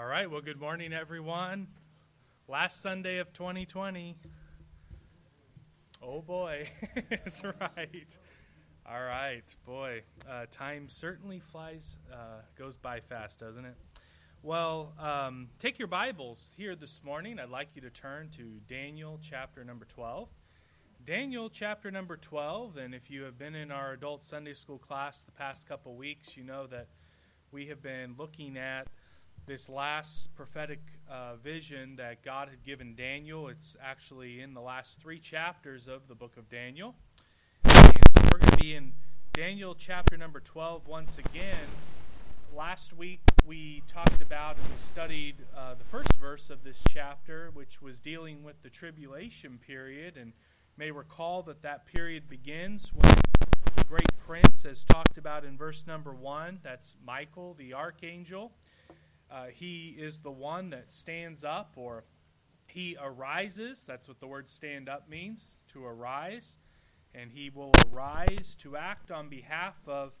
All right, well, good morning, everyone. Last Sunday of 2020. Oh boy, that's right. All right, boy, uh, time certainly flies, uh, goes by fast, doesn't it? Well, um, take your Bibles here this morning. I'd like you to turn to Daniel chapter number 12. Daniel chapter number 12, and if you have been in our adult Sunday school class the past couple weeks, you know that we have been looking at this last prophetic uh, vision that God had given Daniel. It's actually in the last three chapters of the book of Daniel. And so we're going to be in Daniel chapter number 12 once again. Last week we talked about and studied uh, the first verse of this chapter, which was dealing with the tribulation period. And may recall that that period begins when the great prince, as talked about in verse number 1, that's Michael, the archangel uh, he is the one that stands up or he arises. That's what the word stand up means, to arise. And he will arise to act on behalf of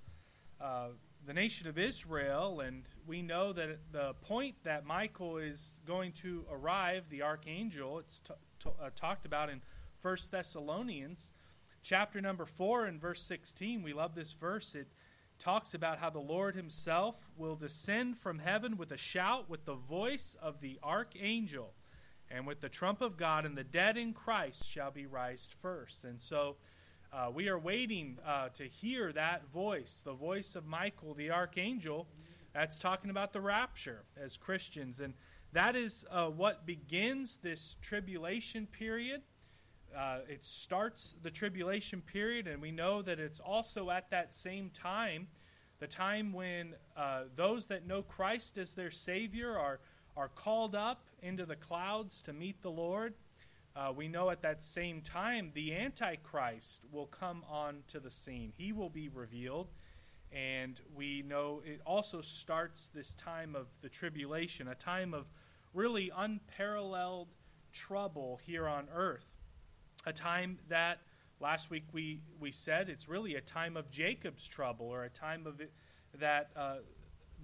uh, the nation of Israel. And we know that the point that Michael is going to arrive, the archangel, it's t- t- uh, talked about in 1 Thessalonians chapter number 4 and verse 16. We love this verse. It talks about how the Lord himself will descend from heaven with a shout, with the voice of the archangel, and with the trump of God, and the dead in Christ shall be raised first. And so uh, we are waiting uh, to hear that voice, the voice of Michael, the archangel. That's talking about the rapture as Christians. And that is uh, what begins this tribulation period. Uh, it starts the tribulation period, and we know that it's also at that same time, the time when uh, those that know Christ as their Savior are, are called up into the clouds to meet the Lord. Uh, we know at that same time the Antichrist will come onto the scene. He will be revealed. And we know it also starts this time of the tribulation, a time of really unparalleled trouble here on earth a time that last week we, we said it's really a time of Jacob's trouble or a time of it, that uh,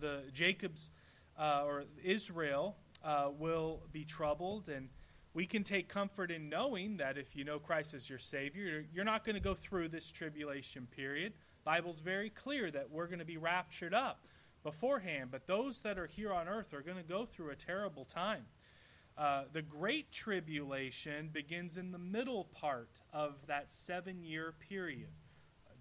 the Jacob's uh, or Israel uh, will be troubled and we can take comfort in knowing that if you know Christ as your Savior, you're not going to go through this tribulation period. Bible's very clear that we're going to be raptured up beforehand, but those that are here on earth are going to go through a terrible time. Uh, the Great Tribulation begins in the middle part of that seven year period,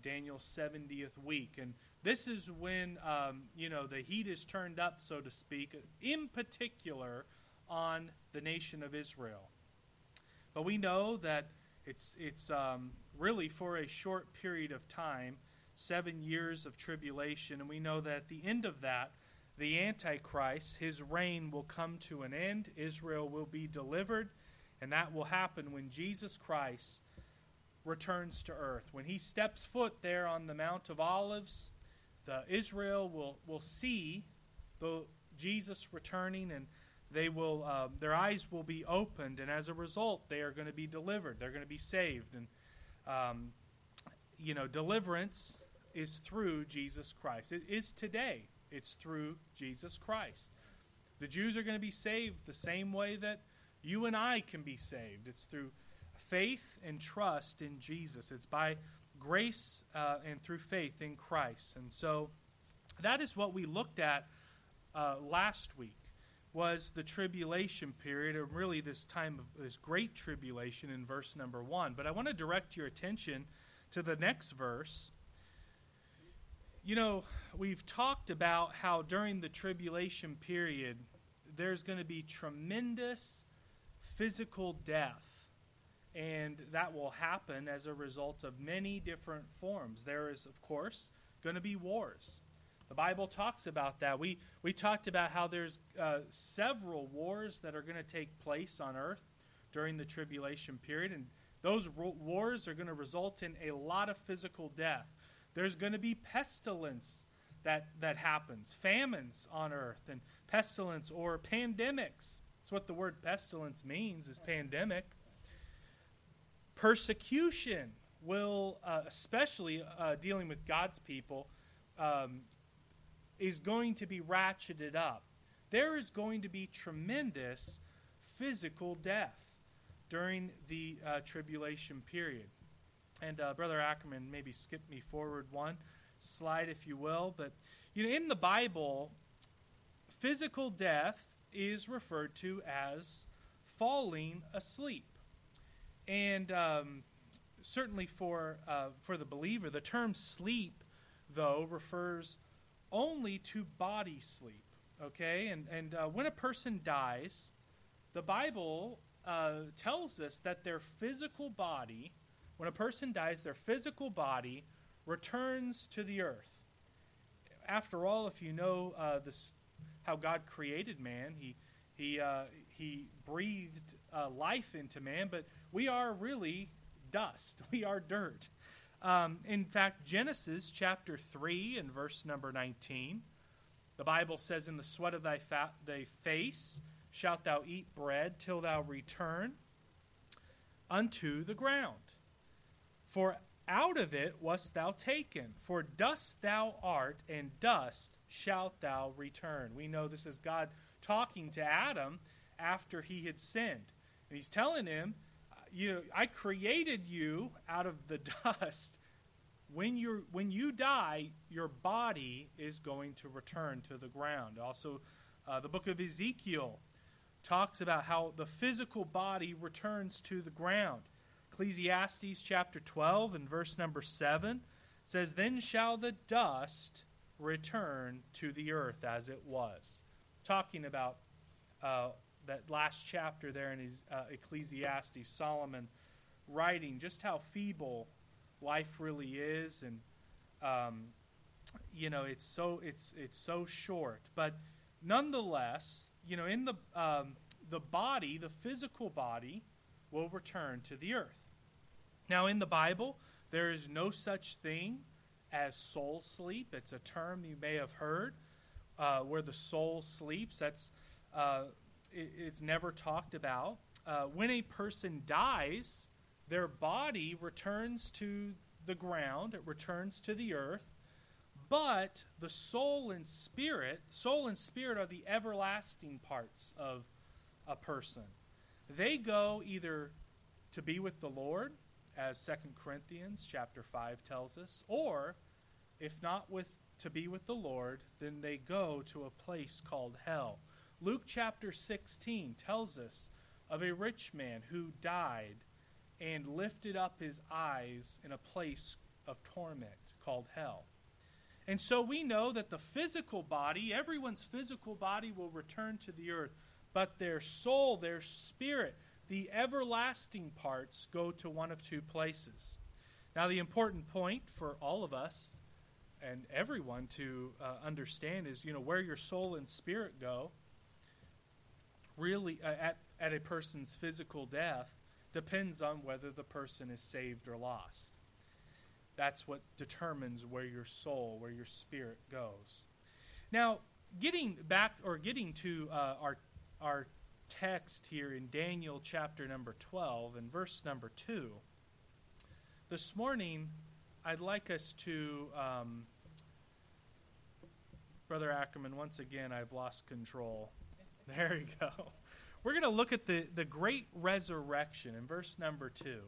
Daniel's 70th week. And this is when, um, you know, the heat is turned up, so to speak, in particular on the nation of Israel. But we know that it's, it's um, really for a short period of time, seven years of tribulation, and we know that at the end of that, the Antichrist, his reign will come to an end. Israel will be delivered, and that will happen when Jesus Christ returns to earth. When he steps foot there on the Mount of Olives, the Israel will, will see the Jesus returning, and they will uh, their eyes will be opened, and as a result, they are going to be delivered. They're going to be saved, and um, you know, deliverance is through Jesus Christ. It is today. It's through Jesus Christ. The Jews are going to be saved the same way that you and I can be saved. It's through faith and trust in Jesus. It's by grace uh, and through faith in Christ. And so that is what we looked at uh, last week was the tribulation period and really this time of this great tribulation in verse number 1 but i want to direct your attention to the next verse you know, we've talked about how during the tribulation period, there's going to be tremendous physical death. And that will happen as a result of many different forms. There is, of course, going to be wars. The Bible talks about that. We, we talked about how there's uh, several wars that are going to take place on earth during the tribulation period. And those wars are going to result in a lot of physical death. There's going to be pestilence that, that happens, famines on earth, and pestilence or pandemics. That's what the word pestilence means, is pandemic. Persecution will, uh, especially uh, dealing with God's people, um, is going to be ratcheted up. there is going to be tremendous physical death during the uh, tribulation period. And uh, Brother Ackerman, maybe skip me forward one slide, if you will. But you know, in the Bible, physical death is referred to as falling asleep, and um, certainly for uh, for the believer, the term sleep, though, refers only to body sleep. Okay, and and uh, when a person dies, the Bible uh, tells us that their physical body, when a person dies, their physical body returns to the earth. After all, if you know uh, this, how God created man, He He uh, He breathed uh, life into man, but we are really dust. We are dirt. Um, in fact, Genesis chapter three and verse number nineteen, the Bible says, "In the sweat of thy, fa- thy face." shalt thou eat bread till thou return unto the ground. For out of it wast thou taken, for dust thou art, and dust shalt thou return. We know this is God talking to Adam after he had sinned. And he's telling him, you know, I created you out of the dust. When you when you die, your body is going to return to the ground. Also, uh, the book of Ezekiel talks about how the physical body returns to the ground. Ecclesiastes chapter 12 and verse number 7 says, Then shall the dust return to the earth as it was. Talking about uh, that last chapter there in his, uh, Ecclesiastes, Solomon writing just how feeble life really is, and um, you know it's so it's it's so short. But nonetheless, you know, in the um, the body, the physical body, will return to the earth. Now, in the Bible, there is no such thing as soul sleep. It's a term you may have heard, uh, where the soul sleeps. That's uh, it, it's never talked about. Uh, when a person dies, their body returns to the ground. It returns to the earth but the soul and spirit, soul and spirit are the everlasting parts of a person. They go either to be with the Lord, as Second Corinthians chapter 5 tells us, or if not with to be with the Lord, then they go to a place called hell. Luke chapter 16 tells us of a rich man who died and lifted up his eyes in a place of torment called hell. And so we know that the physical body, everyone's physical body will return to the earth, but their soul, their spirit, the everlasting parts go to one of two places. Now, the important point for all of us and everyone to uh, understand is, you know, where your soul and spirit go, really, uh, at, at a person's physical death, depends on whether the person is saved or lost. That's what determines where your soul, where your spirit goes. Now, getting back or getting to uh, our our text here in Daniel chapter number 12 and verse number 2. This morning, I'd like us to, um, Brother Ackerman, once again, I've lost control. There you go. We're going to look at the, the great resurrection in verse number 2.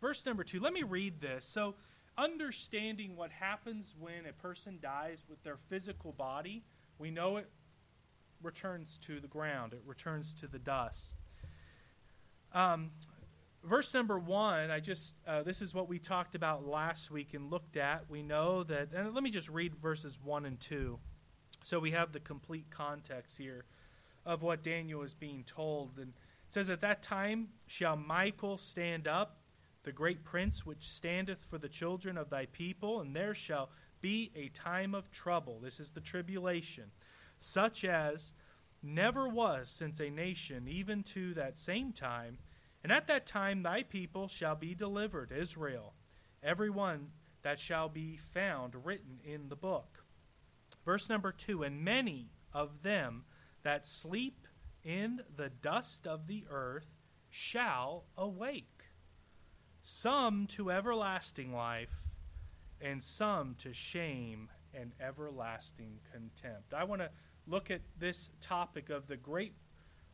Verse number 2, let me read this. So, understanding what happens when a person dies with their physical body, we know it returns to the ground, it returns to the dust. Um, verse number one, I just, uh, this is what we talked about last week and looked at. We know that, and let me just read verses one and two. So we have the complete context here of what Daniel is being told. And it says, At that time shall Michael stand up the great prince which standeth for the children of thy people, and there shall be a time of trouble. This is the tribulation, such as never was since a nation, even to that same time. And at that time thy people shall be delivered, Israel, every one that shall be found written in the book. Verse number two And many of them that sleep in the dust of the earth shall awake some to everlasting life, and some to shame and everlasting contempt. I want to look at this topic of the great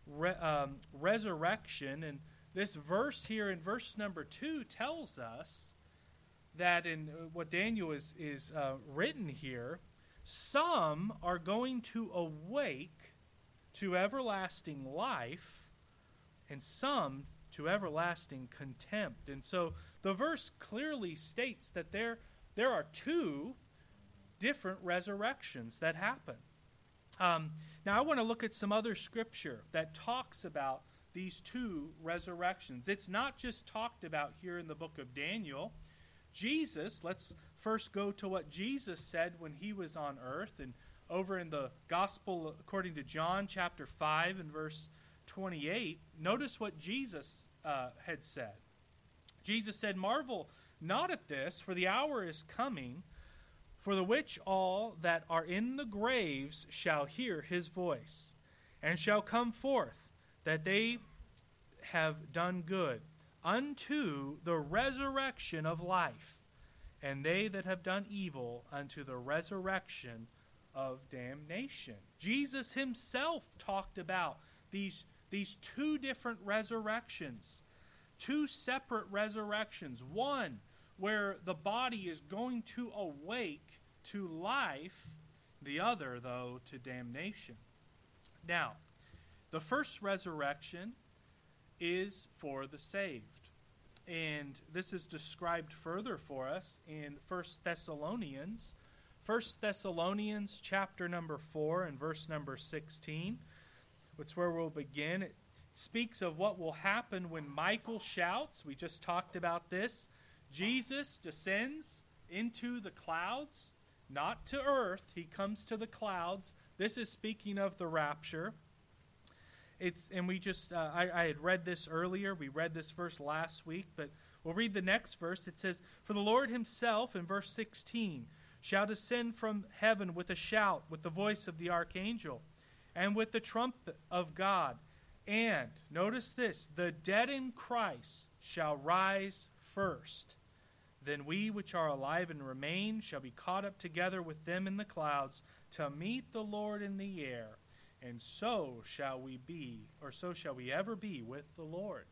re- um, resurrection. And this verse here in verse number two tells us that in uh, what Daniel is, is uh, written here, some are going to awake to everlasting life, and some to everlasting contempt. And so the verse clearly states that there, there are two different resurrections that happen. Um, now, I want to look at some other scripture that talks about these two resurrections. It's not just talked about here in the book of Daniel. Jesus, let's first go to what Jesus said when he was on earth. And over in the Gospel according to John, chapter 5, and verse 28, notice what Jesus uh, had said. Jesus said, Marvel not at this, for the hour is coming, for the which all that are in the graves shall hear his voice, and shall come forth, that they have done good, unto the resurrection of life, and they that have done evil unto the resurrection of damnation. Jesus himself talked about these, these two different resurrections, two separate resurrections. One where the body is going to awake to life, the other, though, to damnation. Now, the first resurrection is for the saved. And this is described further for us in 1 Thessalonians. 1 Thessalonians chapter number 4 and verse number 16. It's where we'll begin. It speaks of what will happen when Michael shouts. We just talked about this. Jesus descends into the clouds, not to earth. He comes to the clouds. This is speaking of the rapture. It's and we just uh, I, I had read this earlier. We read this verse last week, but we'll read the next verse. It says, "For the Lord Himself," in verse sixteen, shall descend from heaven with a shout, with the voice of the archangel, and with the trumpet of God. And notice this: the dead in Christ shall rise first. Then we which are alive and remain shall be caught up together with them in the clouds to meet the Lord in the air and so shall we be, or so shall we ever be with the Lord.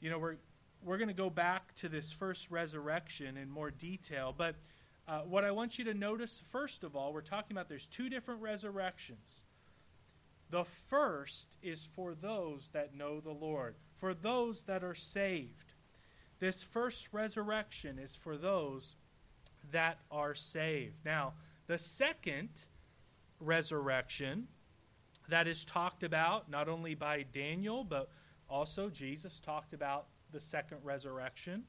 You know, we're, we're going to go back to this first resurrection in more detail, but uh, what I want you to notice, first of all, we're talking about there's two different resurrections. The first is for those that know the Lord, for those that are saved. This first resurrection is for those that are saved. Now, the second resurrection that is talked about not only by Daniel, but also Jesus talked about the second resurrection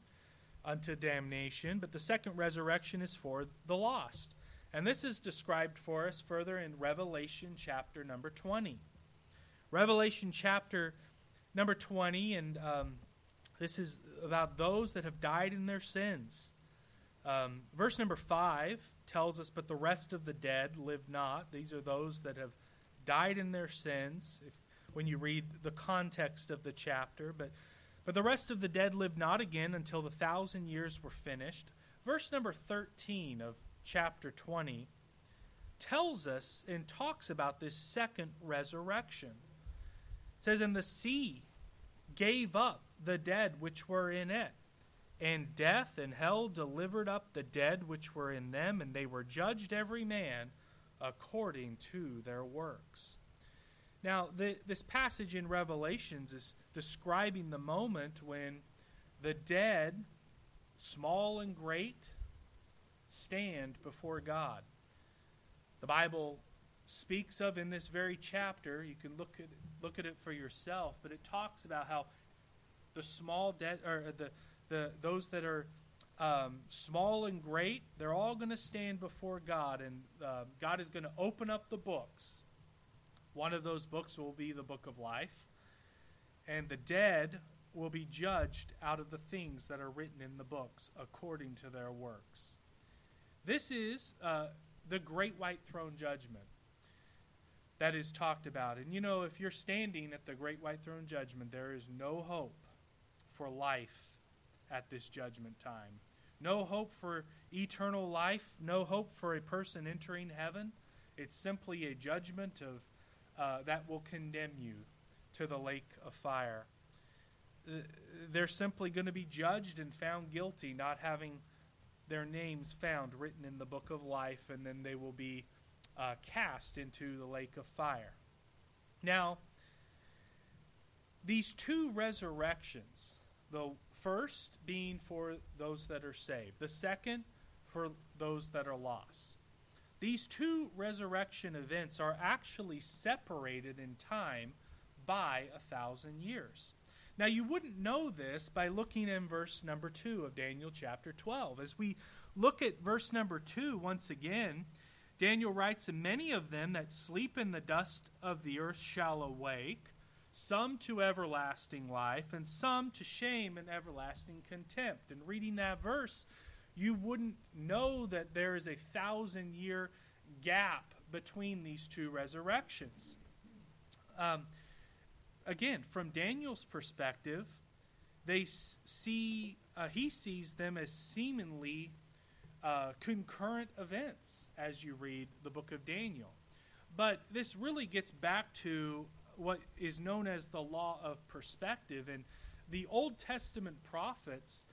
unto damnation. But the second resurrection is for the lost. And this is described for us further in Revelation chapter number 20. Revelation chapter number 20, and um, this is about those that have died in their sins. Um, verse number 5 tells us, But the rest of the dead live not. These are those that have died in their sins, if, when you read the context of the chapter. But, but the rest of the dead live not again until the thousand years were finished. Verse number 13 of chapter 20 tells us and talks about this second resurrection. It says, And the sea gave up the dead which were in it and death and hell delivered up the dead which were in them, and they were judged every man according to their works. Now, the, this passage in Revelations is describing the moment when the dead, small and great, stand before God. The Bible speaks of in this very chapter, you can look at, look at it for yourself, but it talks about how the small debt or the the those that are um, small and great, they're all going to stand before God, and uh, God is going to open up the books. One of those books will be the book of life, and the dead will be judged out of the things that are written in the books according to their works. This is uh, the great white throne judgment that is talked about. And you know, if you're standing at the great white throne judgment, there is no hope for life at this judgment time. No hope for eternal life, no hope for a person entering heaven. It's simply a judgment of uh, that will condemn you to the lake of fire. Uh, they're simply going to be judged and found guilty, not having their names found written in the book of life, and then they will be uh, cast into the lake of fire. Now, these two resurrections, the first being for those that are saved, the second for those that are lost. These two resurrection events are actually separated in time by a thousand years. Now, you wouldn't know this by looking in verse number 2 of Daniel chapter 12. As we look at verse number 2 once again, Daniel writes, And many of them that sleep in the dust of the earth shall awake, some to everlasting life, and some to shame and everlasting contempt. And reading that verse, you wouldn't know that there is a thousand year gap between these two resurrections. Um, again, from Daniel's perspective, they see uh, he sees them as seemingly uh, concurrent events as you read the book of Daniel. But this really gets back to what is known as the law of perspective. And the Old Testament prophets,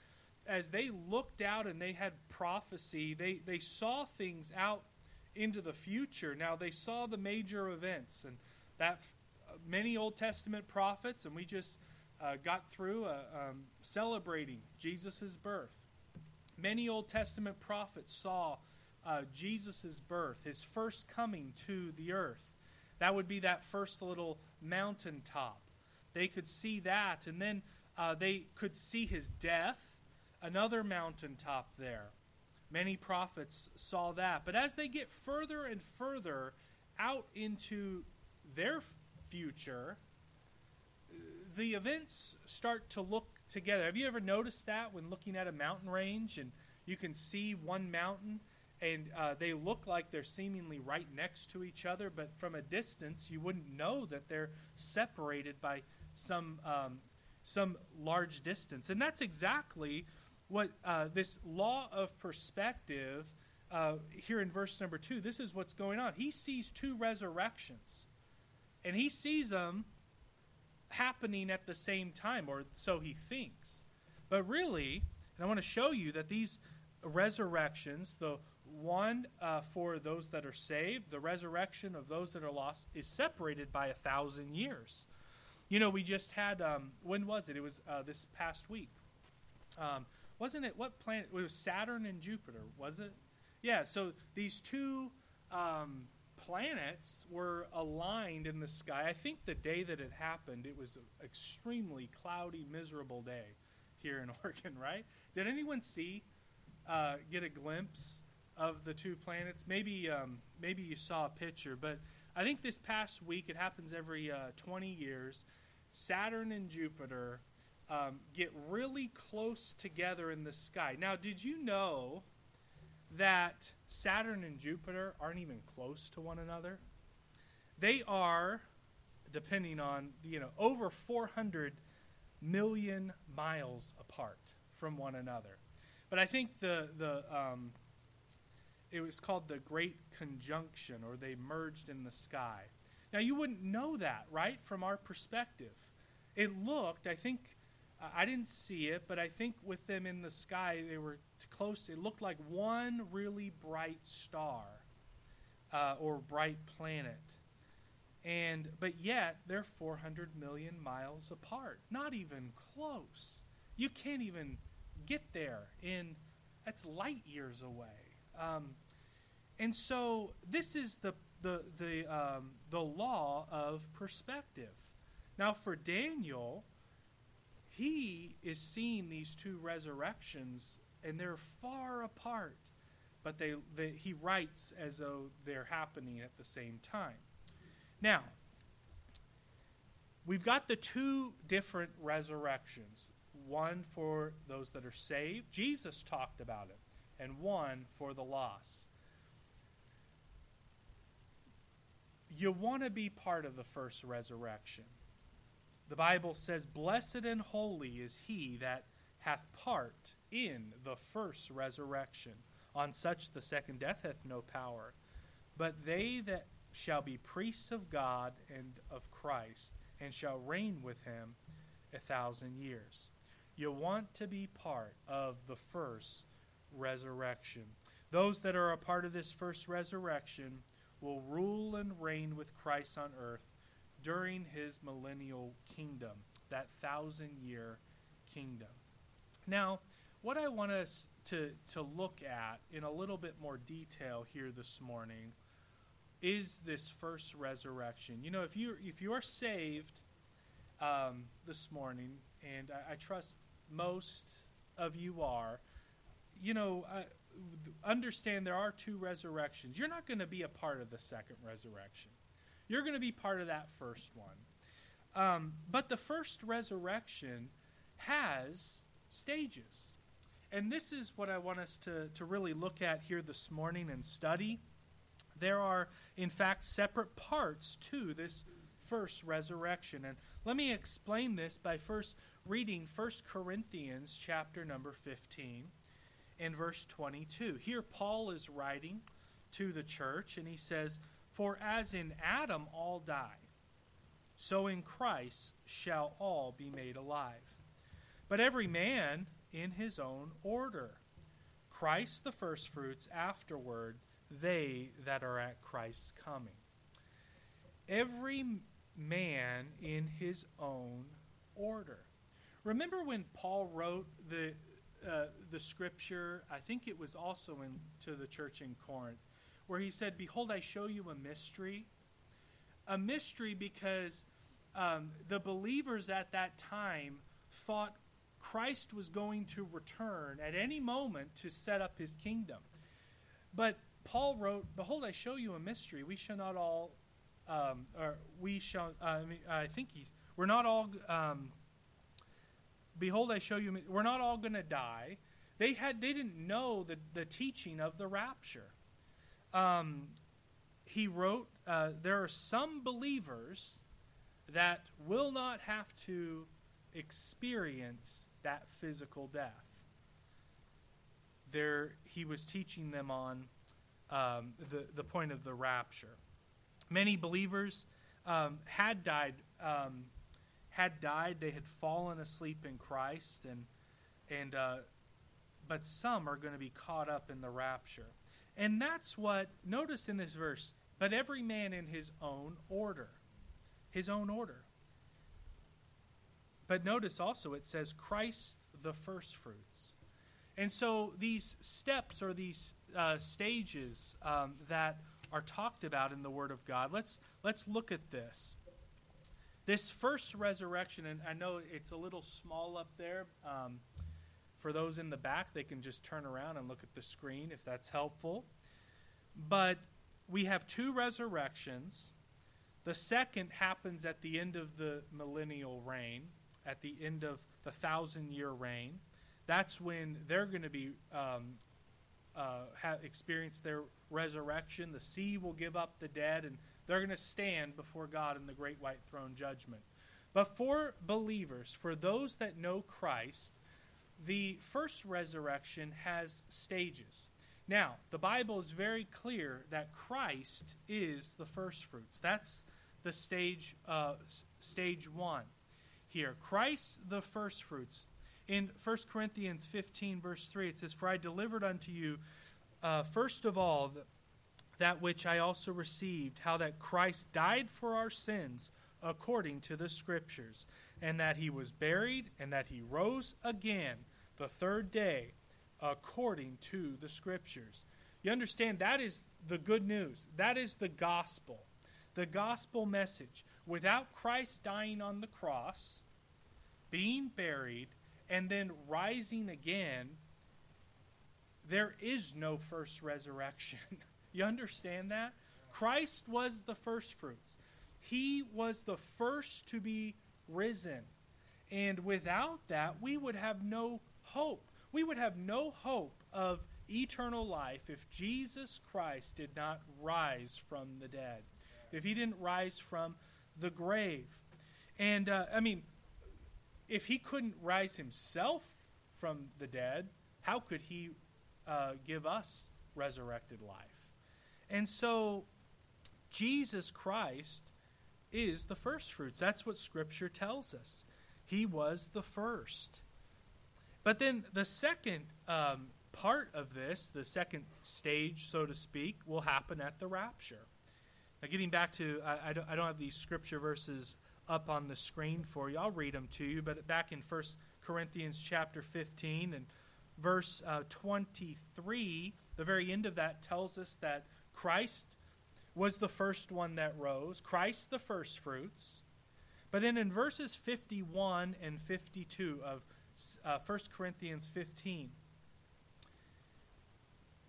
as they looked out and they had prophecy, they, they saw things out into the future. Now, they saw the major events, and that uh, many Old Testament prophets, and we just uh, got through uh, um, celebrating Jesus' birth. Many Old Testament prophets saw uh, Jesus' birth, his first coming to the earth. That would be that first little mountaintop. They could see that, and then uh, they could see his death, another mountaintop there. Many prophets saw that. But as they get further and further out into their future, the events start to look together. Have you ever noticed that when looking at a mountain range and you can see one mountain and uh, they look like they're seemingly right next to each other, but from a distance you wouldn't know that they're separated by some um, some large distance, and that's exactly what uh, this law of perspective uh, here in verse number two. This is what's going on. He sees two resurrections, and he sees them happening at the same time, or so he thinks. But really, and I want to show you that these resurrections, the one uh, for those that are saved, the resurrection of those that are lost, is separated by a thousand years. You know, we just had, um, when was it? It was uh, this past week. Um, wasn't it, what planet? It was Saturn and Jupiter, was it? Yeah, so these two um, planets were aligned in the sky. I think the day that it happened, it was an extremely cloudy, miserable day here in Oregon, right? Did anyone see, uh, get a glimpse of the two planets? Maybe, um, maybe you saw a picture, but I think this past week, it happens every uh, 20 years. Saturn and Jupiter um, get really close together in the sky. Now, did you know that Saturn and Jupiter aren't even close to one another? They are, depending on, you know, over 400 million miles apart from one another. But I think the the um, it was called the Great Conjunction, or they merged in the sky. Now you wouldn't know that, right, from our perspective. It looked, I think, I didn't see it, but I think with them in the sky, they were close. It looked like one really bright star uh, or bright planet and but yet they're 400 million miles apart not even close you can't even get there in that's light years away um, and so this is the the the um, the law of perspective. Now for daniel he is seeing these two resurrections and they're far apart but they, they he writes as though they're happening at the same time. Now, we've got the two different resurrections. One for those that are saved, Jesus talked about it, and one for the lost. You want to be part of the first resurrection. The Bible says, Blessed and holy is he that hath part in the first resurrection. On such the second death hath no power. but they that shall be priests of God and of Christ, and shall reign with him a thousand years. You want to be part of the first resurrection. Those that are a part of this first resurrection will rule and reign with Christ on earth during his millennial kingdom, that thousand year kingdom. Now, what I want us to, to look at in a little bit more detail here this morning is this first resurrection. You know, if you if you are saved um, this morning, and I, I, trust most of you are, you know, understand there are two resurrections. You're not going to be a part of the second resurrection. You're going to be part of that first one. Um, but the first resurrection has stages. And this is what I want us to, to really look at here this morning and study. There are, in fact, separate parts to this first resurrection. And let me explain this by first reading 1 Corinthians chapter number 15 and verse 22. Here, Paul is writing to the church, and he says, For as in Adam all die, so in Christ shall all be made alive. But every man in his own order. Christ the firstfruits, afterward, they that are at Christ's coming. Every man in his own order. Remember when Paul wrote the uh, the scripture? I think it was also in to the church in Corinth, where he said, "Behold, I show you a mystery." A mystery because um, the believers at that time thought Christ was going to return at any moment to set up his kingdom. But Paul wrote, Behold, I show you a mystery. We shall not all, um, or we shall, uh, I, mean, I think he's, we're not all, um, behold, I show you, we're not all going to die. They, had, they didn't know the, the teaching of the rapture. Um, he wrote, uh, There are some believers that will not have to experience that physical death. There, he was teaching them on um, the, the point of the rapture. Many believers um, had died, um, had died. They had fallen asleep in Christ, and and uh, but some are going to be caught up in the rapture, and that's what notice in this verse. But every man in his own order, his own order. But notice also it says Christ the firstfruits. And so these steps or these uh, stages um, that are talked about in the Word of God, let's, let's look at this. This first resurrection, and I know it's a little small up there. Um, for those in the back, they can just turn around and look at the screen if that's helpful. But we have two resurrections. The second happens at the end of the millennial reign at the end of the thousand year reign. That's when they're going to be um, uh, have experienced their resurrection. The sea will give up the dead, and they're going to stand before God in the great white throne judgment. But for believers, for those that know Christ, the first resurrection has stages. Now, the Bible is very clear that Christ is the first fruits. That's the stage, uh, stage one here. Christ the firstfruits. In 1 Corinthians 15, verse 3, it says, For I delivered unto you, uh, first of all, that which I also received, how that Christ died for our sins according to the Scriptures, and that he was buried, and that he rose again the third day according to the Scriptures. You understand, that is the good news. That is the gospel. The gospel message. Without Christ dying on the cross, being buried, and then rising again, there is no first resurrection. you understand that? Christ was the first fruits. He was the first to be risen. And without that, we would have no hope. We would have no hope of eternal life if Jesus Christ did not rise from the dead, if he didn't rise from the grave. And, uh, I mean, if he couldn't rise himself from the dead, how could he uh, give us resurrected life? And so Jesus Christ is the first fruits. That's what Scripture tells us. He was the first. But then the second um, part of this, the second stage, so to speak, will happen at the rapture. Now, getting back to, I, I, don't, I don't have these scripture verses up on the screen for you. I'll read them to you. But back in 1 Corinthians chapter 15 and verse uh, 23, the very end of that tells us that Christ was the first one that rose, Christ the first fruits. But then in verses 51 and 52 of uh, 1 Corinthians 15,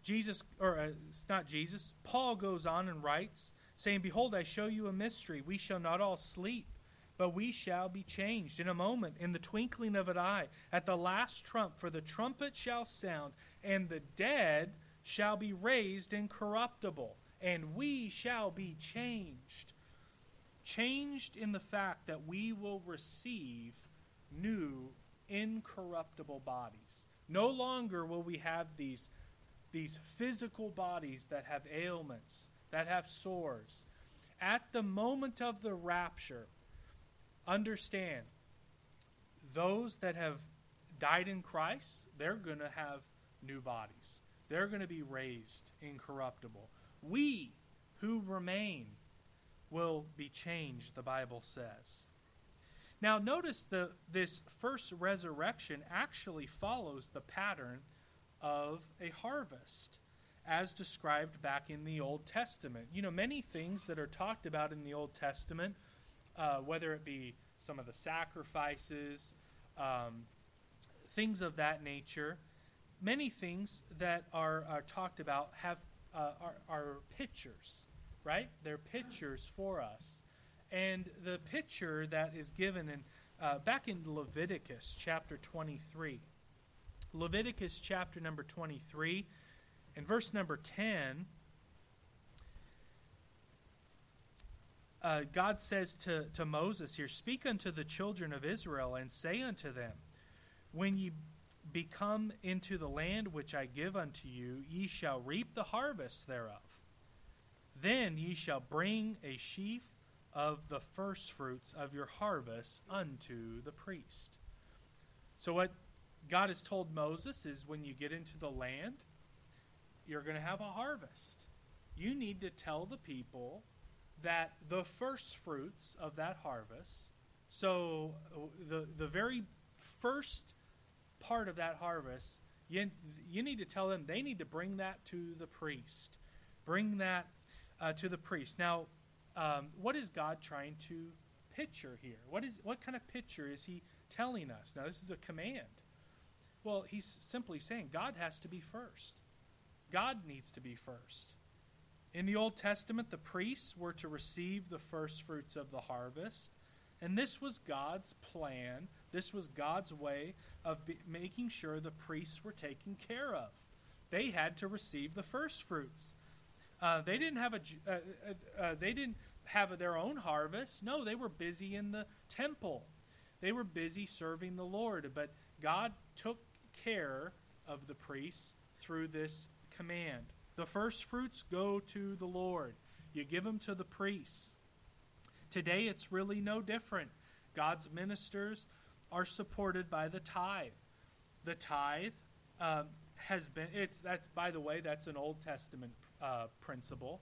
Jesus, or uh, it's not Jesus, Paul goes on and writes, saying, Behold, I show you a mystery. We shall not all sleep, but we shall be changed in a moment, in the twinkling of an eye, at the last trump, for the trumpet shall sound, and the dead shall be raised incorruptible, and we shall be changed. Changed in the fact that we will receive new incorruptible bodies. No longer will we have these, these physical bodies that have ailments, that have sores. At the moment of the rapture, understand those that have died in Christ, they're going to have new bodies. They're going to be raised incorruptible. We who remain will be changed, the Bible says. Now, notice the, this first resurrection actually follows the pattern of a harvest as described back in the Old Testament. You know, many things that are talked about in the Old Testament, uh, whether it be some of the sacrifices, um, things of that nature, many things that are, are talked about have uh, are, are pictures, right? They're pictures for us. And the picture that is given in uh, back in Leviticus chapter 23. Leviticus chapter number 23 and verse number 10. Uh, God says to, to Moses here, Speak unto the children of Israel, and say unto them, When ye become into the land which I give unto you, ye shall reap the harvest thereof. Then ye shall bring a sheaf of the firstfruits of your harvest unto the priest. So, what God has told Moses is when you get into the land, you're going to have a harvest. You need to tell the people that the first fruits of that harvest, so uh, the, the very first part of that harvest, you, you need to tell them they need to bring that to the priest. Bring that uh, to the priest. Now, um, what is God trying to picture here? What is what kind of picture is He telling us? Now, this is a command. Well, He's simply saying God has to be first. God needs to be first. In the Old Testament, the priests were to receive the first fruits of the harvest, and this was God's plan. This was God's way of be- making sure the priests were taken care of. They had to receive the first fruits. Uh, they didn't have a uh, uh, uh, they didn't have their own harvest. No, they were busy in the temple. They were busy serving the Lord. But God took care of the priests through this command. The first fruits go to the Lord. You give them to the priests. Today it's really no different. God's ministers are supported by the tithe. The tithe um, has been it's that's by the way that's an Old Testament uh, principle,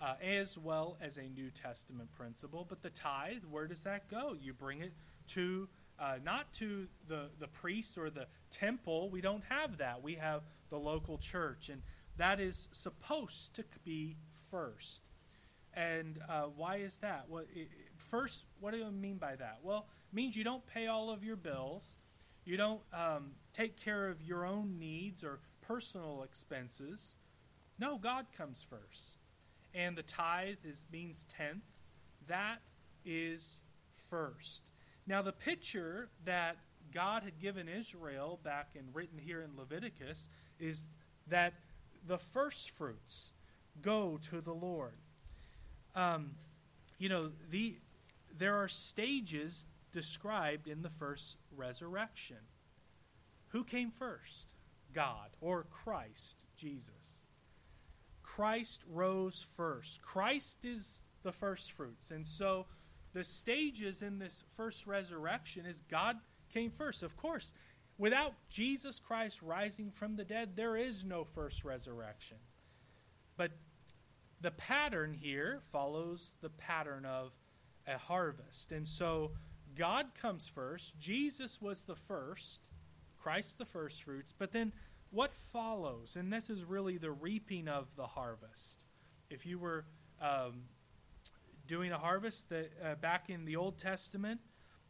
uh, as well as a New Testament principle. But the tithe, where does that go? You bring it to, uh, not to the, the priest or the temple. We don't have that. We have the local church. And that is supposed to be first. And uh, why is that? Well, it, first, what do I mean by that? Well, means you don't pay all of your bills. You don't um, take care of your own needs or personal expenses. No, God comes first. And the tithe is means tenth. That is first. Now the picture that God had given Israel back and written here in Leviticus is that the first fruits go to the Lord. Um, you know, the there are stages described in the first resurrection. Who came first? God or Christ, Jesus. Christ rose first. Christ is the first fruits. And so the stages in this first resurrection is God came first. Of course, without Jesus Christ rising from the dead, there is no first resurrection. But the pattern here follows the pattern of a harvest. And so God comes first, Jesus was the first, Christ the first fruits, but then what follows? And this is really the reaping of the harvest. If you were um, doing a harvest that, uh, back in the Old Testament,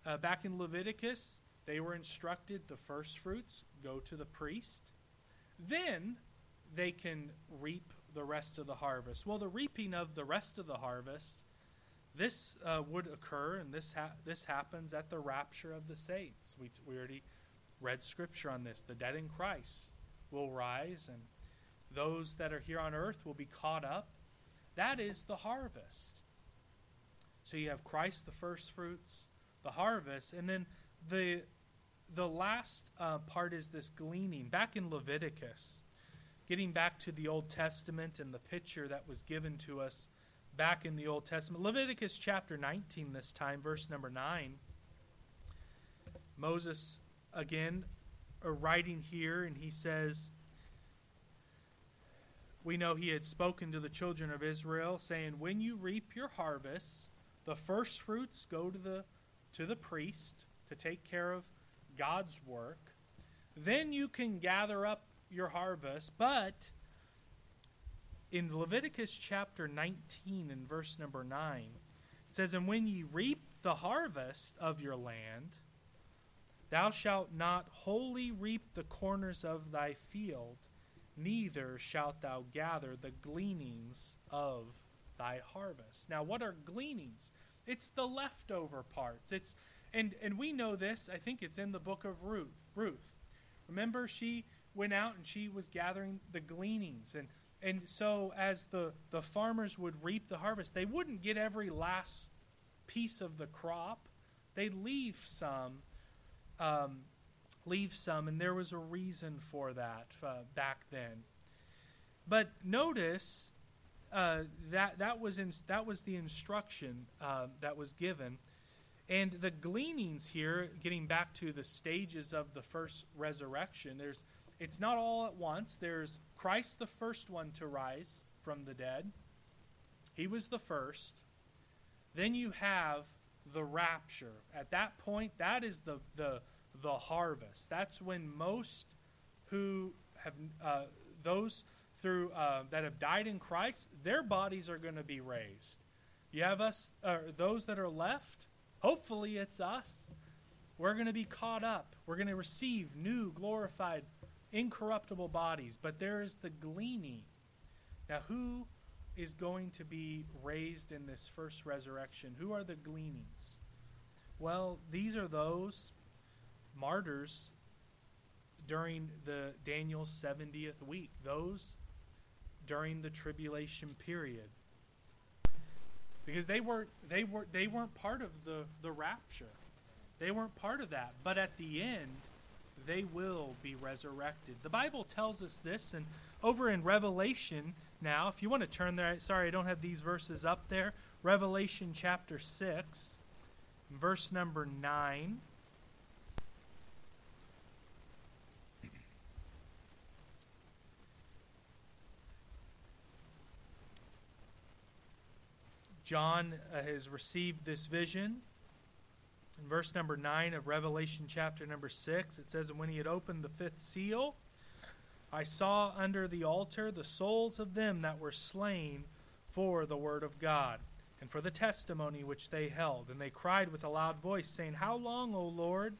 uh, back in Leviticus, they were instructed the first fruits go to the priest. Then they can reap the rest of the harvest. Well, the reaping of the rest of the harvest, this uh, would occur, and this ha- this happens at the rapture of the saints. We, t- we already read scripture on this. The dead in Christ will rise, and those that are here on earth will be caught up. That is the harvest. So you have Christ, the first fruits, the harvest, and then the the last uh, part is this gleaning. Back in Leviticus, getting back to the Old Testament and the picture that was given to us back in the Old Testament, Leviticus chapter 19, this time, verse number 9. Moses, again, writing here, and he says, We know he had spoken to the children of Israel, saying, When you reap your harvest, the first fruits go to the, to the priest to take care of God's work. Then you can gather up your harvest, but in Leviticus chapter 19 and verse number 9, it says, And when ye reap the harvest of your land, Thou shalt not wholly reap the corners of thy field, neither shalt thou gather the gleanings of thy harvest. Now, what are gleanings? It's the leftover parts. It's and and we know this. I think it's in the book of Ruth. Ruth, remember she went out and she was gathering the gleanings and and so as the the farmers would reap the harvest, they wouldn't get every last piece of the crop. They'd leave some um, leave some, and there was a reason for that uh, back then. But notice uh, that that was in, that was the instruction uh, that was given, and the gleanings here, getting back to the stages of the first resurrection. There's it's not all at once. There's Christ, the first one to rise from the dead. He was the first. Then you have the rapture. At that point, that is the the the harvest. That's when most who have uh, those through uh, that have died in Christ, their bodies are going to be raised. You have us, uh, those that are left. Hopefully, it's us. We're going to be caught up. We're going to receive new, glorified, incorruptible bodies. But there is the gleaning. Now, who is going to be raised in this first resurrection? Who are the gleanings? Well, these are those martyrs during the Daniel's 70th week, those during the tribulation period. Because they weren't they were they weren't part of the, the rapture. They weren't part of that. But at the end, they will be resurrected. The Bible tells us this, and over in Revelation now, if you want to turn there, sorry, I don't have these verses up there. Revelation chapter 6, verse number 9. John uh, has received this vision. In verse number 9 of Revelation chapter number 6, it says, And when he had opened the fifth seal, I saw under the altar the souls of them that were slain for the word of God and for the testimony which they held. And they cried with a loud voice, saying, How long, O Lord,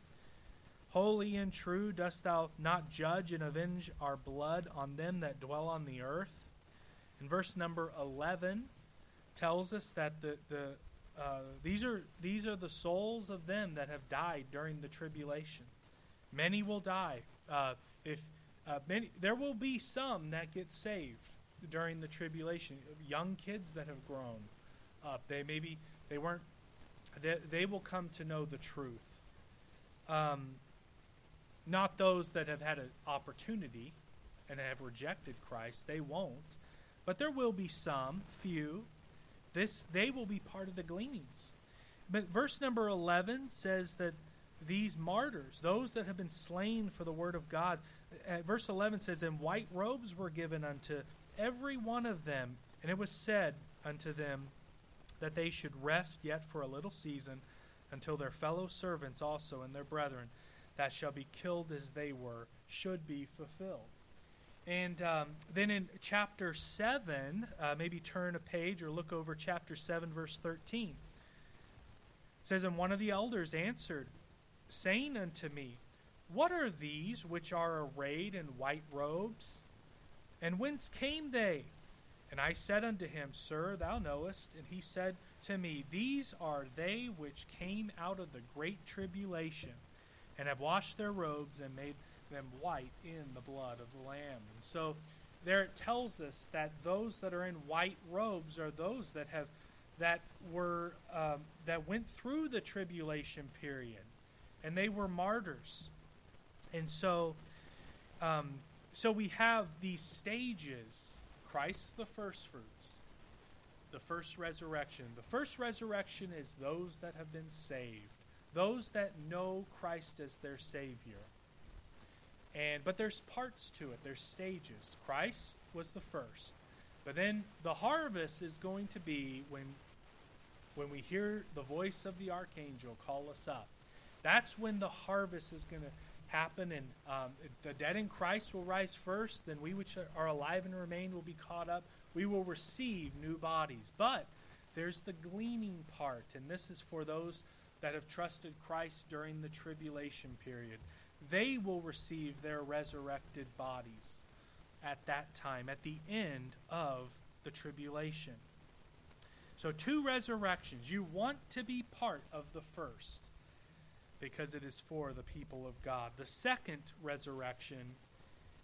holy and true, dost thou not judge and avenge our blood on them that dwell on the earth? In verse number 11, tells us that the, the these are these are the souls of them that have died during the tribulation. Many will die. Uh, if uh, many, there will be some that get saved during the tribulation. Young kids that have grown up. They maybe they weren't. They, they will come to know the truth. Um, not those that have had an opportunity and have rejected Christ. They won't. But there will be some, few. This they will be part of the gleanings. But verse number 11 says that these martyrs, those that have been slain for the word of God, uh, verse 11 says, And white robes were given unto every one of them, and it was said unto them that they should rest yet for a little season until their fellow servants also and their brethren that shall be killed as they were should be fulfilled. And um, then in chapter 7, uh, maybe turn a page or look over chapter 7, verse 13. It says, And one of the elders answered, saying unto me, What are these which are arrayed in white robes? And whence came they? And I said unto him, Sir, thou knowest. And he said to me, These are they which came out of the great tribulation, and have washed their robes and made them white in the blood of the Lamb. And so there it tells us that those that are in white robes are those that have that were um, that went through the tribulation period, and they were martyrs. And so, um, so we have these stages. Christ, the first fruits, the first resurrection. The first resurrection is those that have been saved, those that know Christ as their Savior. And but there's parts to it. There's stages. Christ was the first. But then the harvest is going to be when when we hear the voice of the archangel call us up. That's when the harvest is going to happen, and um, the dead in Christ will rise first. Then we which are alive and remain will be caught up. We will receive new bodies. But there's the gleaning part, and this is for those that have trusted Christ during the tribulation period they will receive their resurrected bodies at that time, at the end of the tribulation. So, two resurrections. You want to be part of the first because it is for the people of God. The second resurrection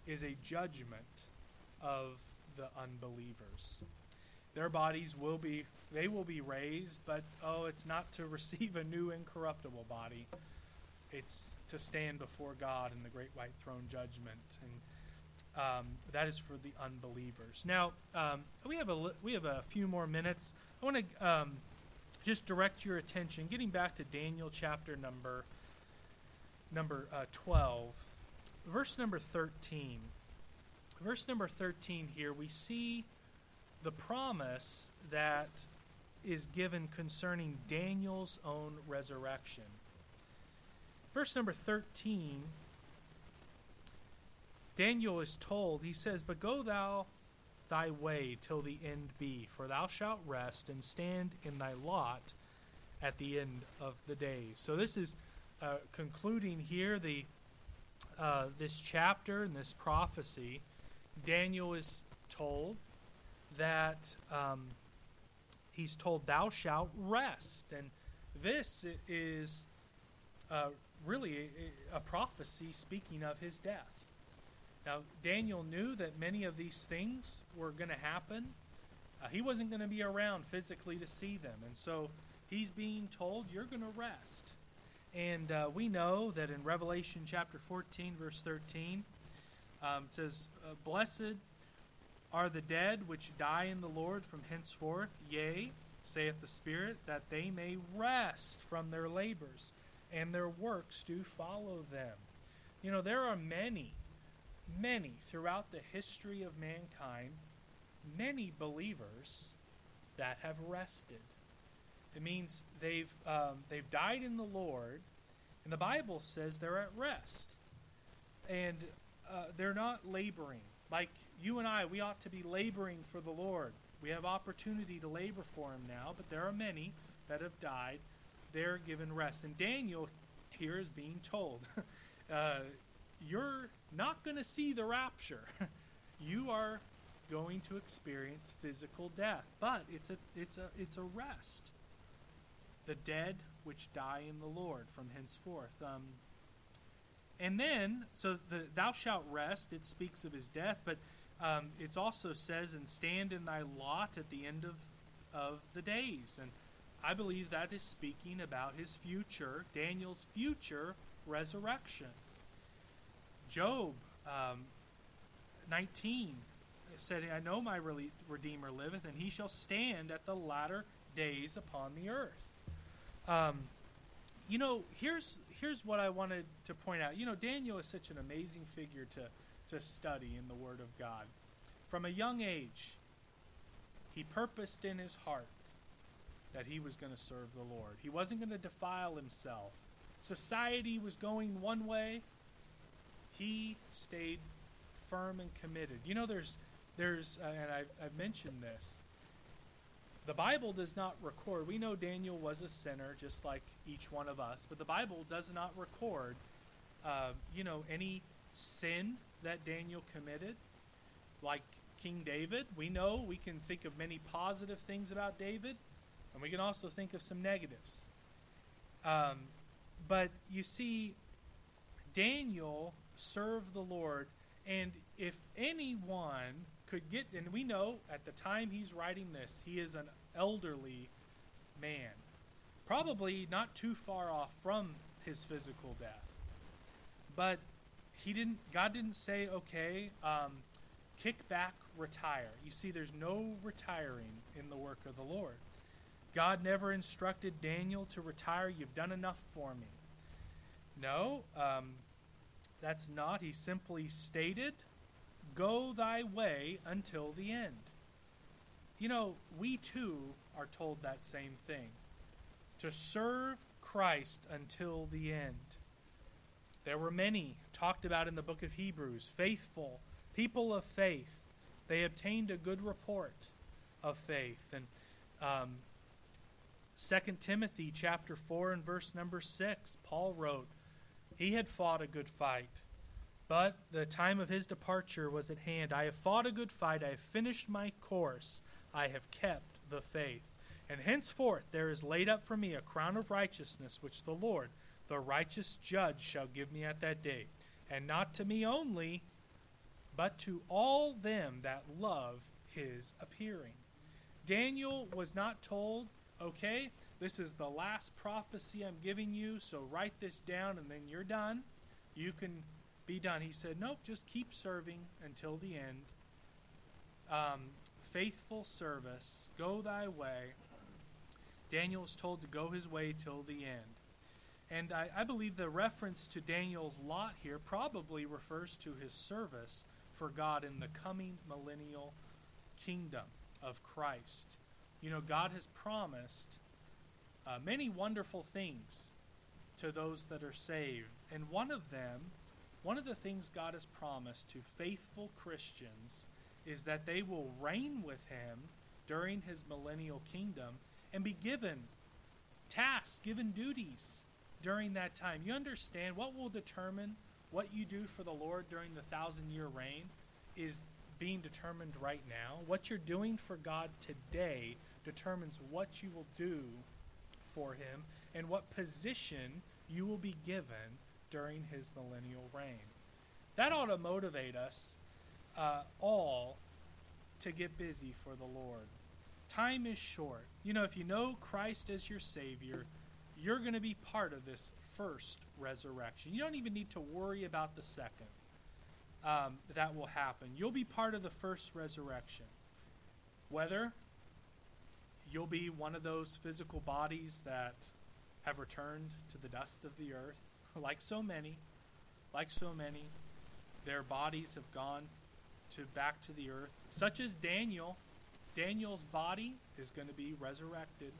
is a judgment of the unbelievers. Their bodies will be they will be raised, but oh, it's not to receive a new incorruptible body it's to stand before God in the great white throne judgment, and um, that is for the unbelievers. Now um, we have a we have a few more minutes. I want to um, just direct your attention, getting back to Daniel chapter number number uh, twelve, verse number thirteen. Verse number thirteen here, we see the promise that is given concerning Daniel's own resurrection. Verse number 13, Daniel is told, he says, But go thou thy way till the end be, for thou shalt rest and stand in thy lot at the end of the days. So this is uh, concluding here the uh, this chapter and this prophecy. Daniel is told that um, he's told, "Thou shalt rest," and this is uh, really a, prophecy speaking of his death. Now, Daniel knew that many of these things were going to happen. Uh, he wasn't going to be around physically to see them. And so he's being told, You're going to rest. And uh, we know that in Revelation chapter 14, verse 13, um, it says, uh, Blessed are the dead which die in the Lord from henceforth, yea, saith the Spirit, that they may rest from their labors and their works do follow them. You know, there are many, many throughout the history of mankind, many believers that have rested. It means they've um, they've died in the Lord, and the Bible says they're at rest, and uh, they're not laboring like you and I. We ought to be laboring for the Lord. We have opportunity to labor for Him now, but there are many that have died they're given rest. And Daniel here is being told, uh, you're not going to see the rapture. you are going to experience physical death, but it's a it's a it's a rest. The dead which die in the Lord from henceforth. Um, and then, so the thou shalt rest. It speaks of his death, but um, it also says, "And stand in thy lot at the end of of the days." And I believe that is speaking about his future, Daniel's future resurrection. Job um, 19 said, I know my Redeemer liveth, and he shall stand at the latter days upon the earth. Um, you know, here's here's what I wanted to point out. You know, Daniel is such an amazing figure to to study in the Word of God. From a young age, he purposed in his heart that he was going to serve the Lord. He wasn't going to defile himself. Society was going one way. He stayed firm and committed. You know, there's there's uh, and I've, I've mentioned this the Bible does not record. We know Daniel was a sinner, just like each one of us, but the Bible does not record, uh, you know, any sin that Daniel committed. Like King David, we know we can think of many positive things about David, and we can also think of some negatives. Um, but you see, Daniel served the Lord, and if anyone could get, and we know at the time he's writing this, he is an elderly man, probably not too far off from his physical death. But he didn't. God didn't say, "Okay, um, kick back, retire." You see, there's no retiring in the work of the Lord. God never instructed Daniel to retire. You've done enough for me. No, um, that's not. He simply stated, Go thy way until the end. You know, we too are told that same thing to serve Christ until the end. There were many talked about in the book of Hebrews, faithful, people of faith. They obtained a good report of faith. And um, 2 Timothy chapter 4 and verse number 6, Paul wrote, He had fought a good fight, but the time of his departure was at hand. I have fought a good fight, I have finished my course. I have kept the faith. And henceforth there is laid up for me a crown of righteousness, which the Lord, the righteous judge, shall give me at that day. And not to me only, but to all them that love his appearing. Daniel was not told, okay, this is the last prophecy I'm giving you, so write this down and then you're done. You can be done. He said, nope, just keep serving until the end. Um, faithful service, go thy way. Daniel is told to go his way till the end. And I, I, believe the reference to Daniel's lot here probably refers to his service for God in the coming millennial kingdom of Christ. You know, God has promised uh, many wonderful things to those that are saved. And one of them, one of the things God has promised to faithful Christians is that they will reign with him during his millennial kingdom and be given tasks, given duties during that time. You understand what will determine what you do for the Lord during the thousand year reign is being determined right now. What you're doing for God today determines what you will do for him and what position you will be given during his millennial reign. That ought to motivate us uh, all to get busy for the Lord. Time is short. You know, if you know Christ as your Savior, you're going to be part of this first resurrection. You don't even need to worry about the second um, that will happen. You'll be part of the first resurrection. Whether you'll be one of those physical bodies that have returned to the dust of the earth, like so many, like so many, their bodies have gone to back to the earth, such as Daniel. Daniel's body is going to be resurrected.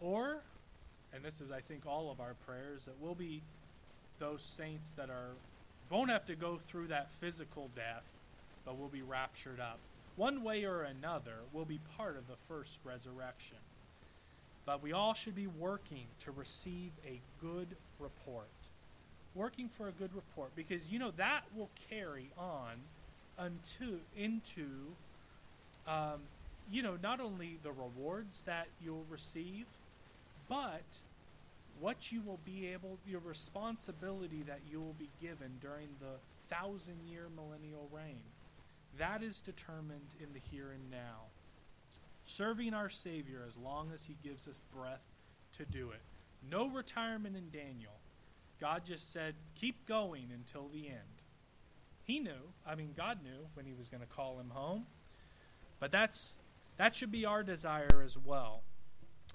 Or, and this is, I think, all of our prayers, that we'll be those saints that are won't have to go through that physical death, but will be raptured up. One way or another, will be part of the first resurrection. But we all should be working to receive a good report working for a good report because you know that will carry on unto into um, you know not only the rewards that you'll receive but what you will be able your responsibility that you will be given during the thousand year millennial reign that is determined in the here and now serving our savior as long as he gives us breath to do it no retirement in daniel God just said, keep going until the end. he knew. I mean, God knew when he was going to call him home. But that's that should be our desire as well.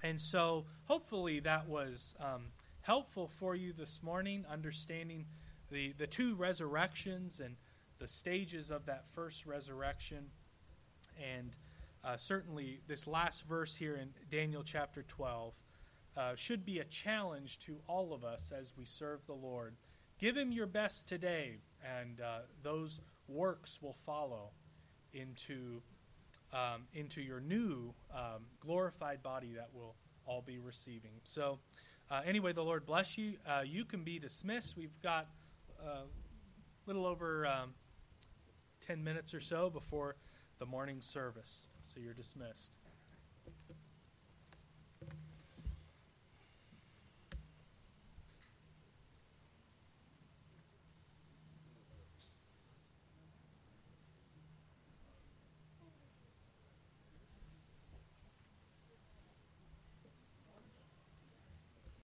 And so, hopefully, that was um, helpful for you this morning, understanding the, the two resurrections and the stages of that first resurrection. And uh, certainly, this last verse here in Daniel chapter 12 uh, should be a challenge to all of us as we serve the Lord. Give Him your best today, and uh, those works will follow into, um, into your new um, glorified body that we'll all be receiving. So, uh, anyway, the Lord bless you. Uh, you can be dismissed. We've got a uh, little over um, 10 minutes or so before the morning service. So you're dismissed.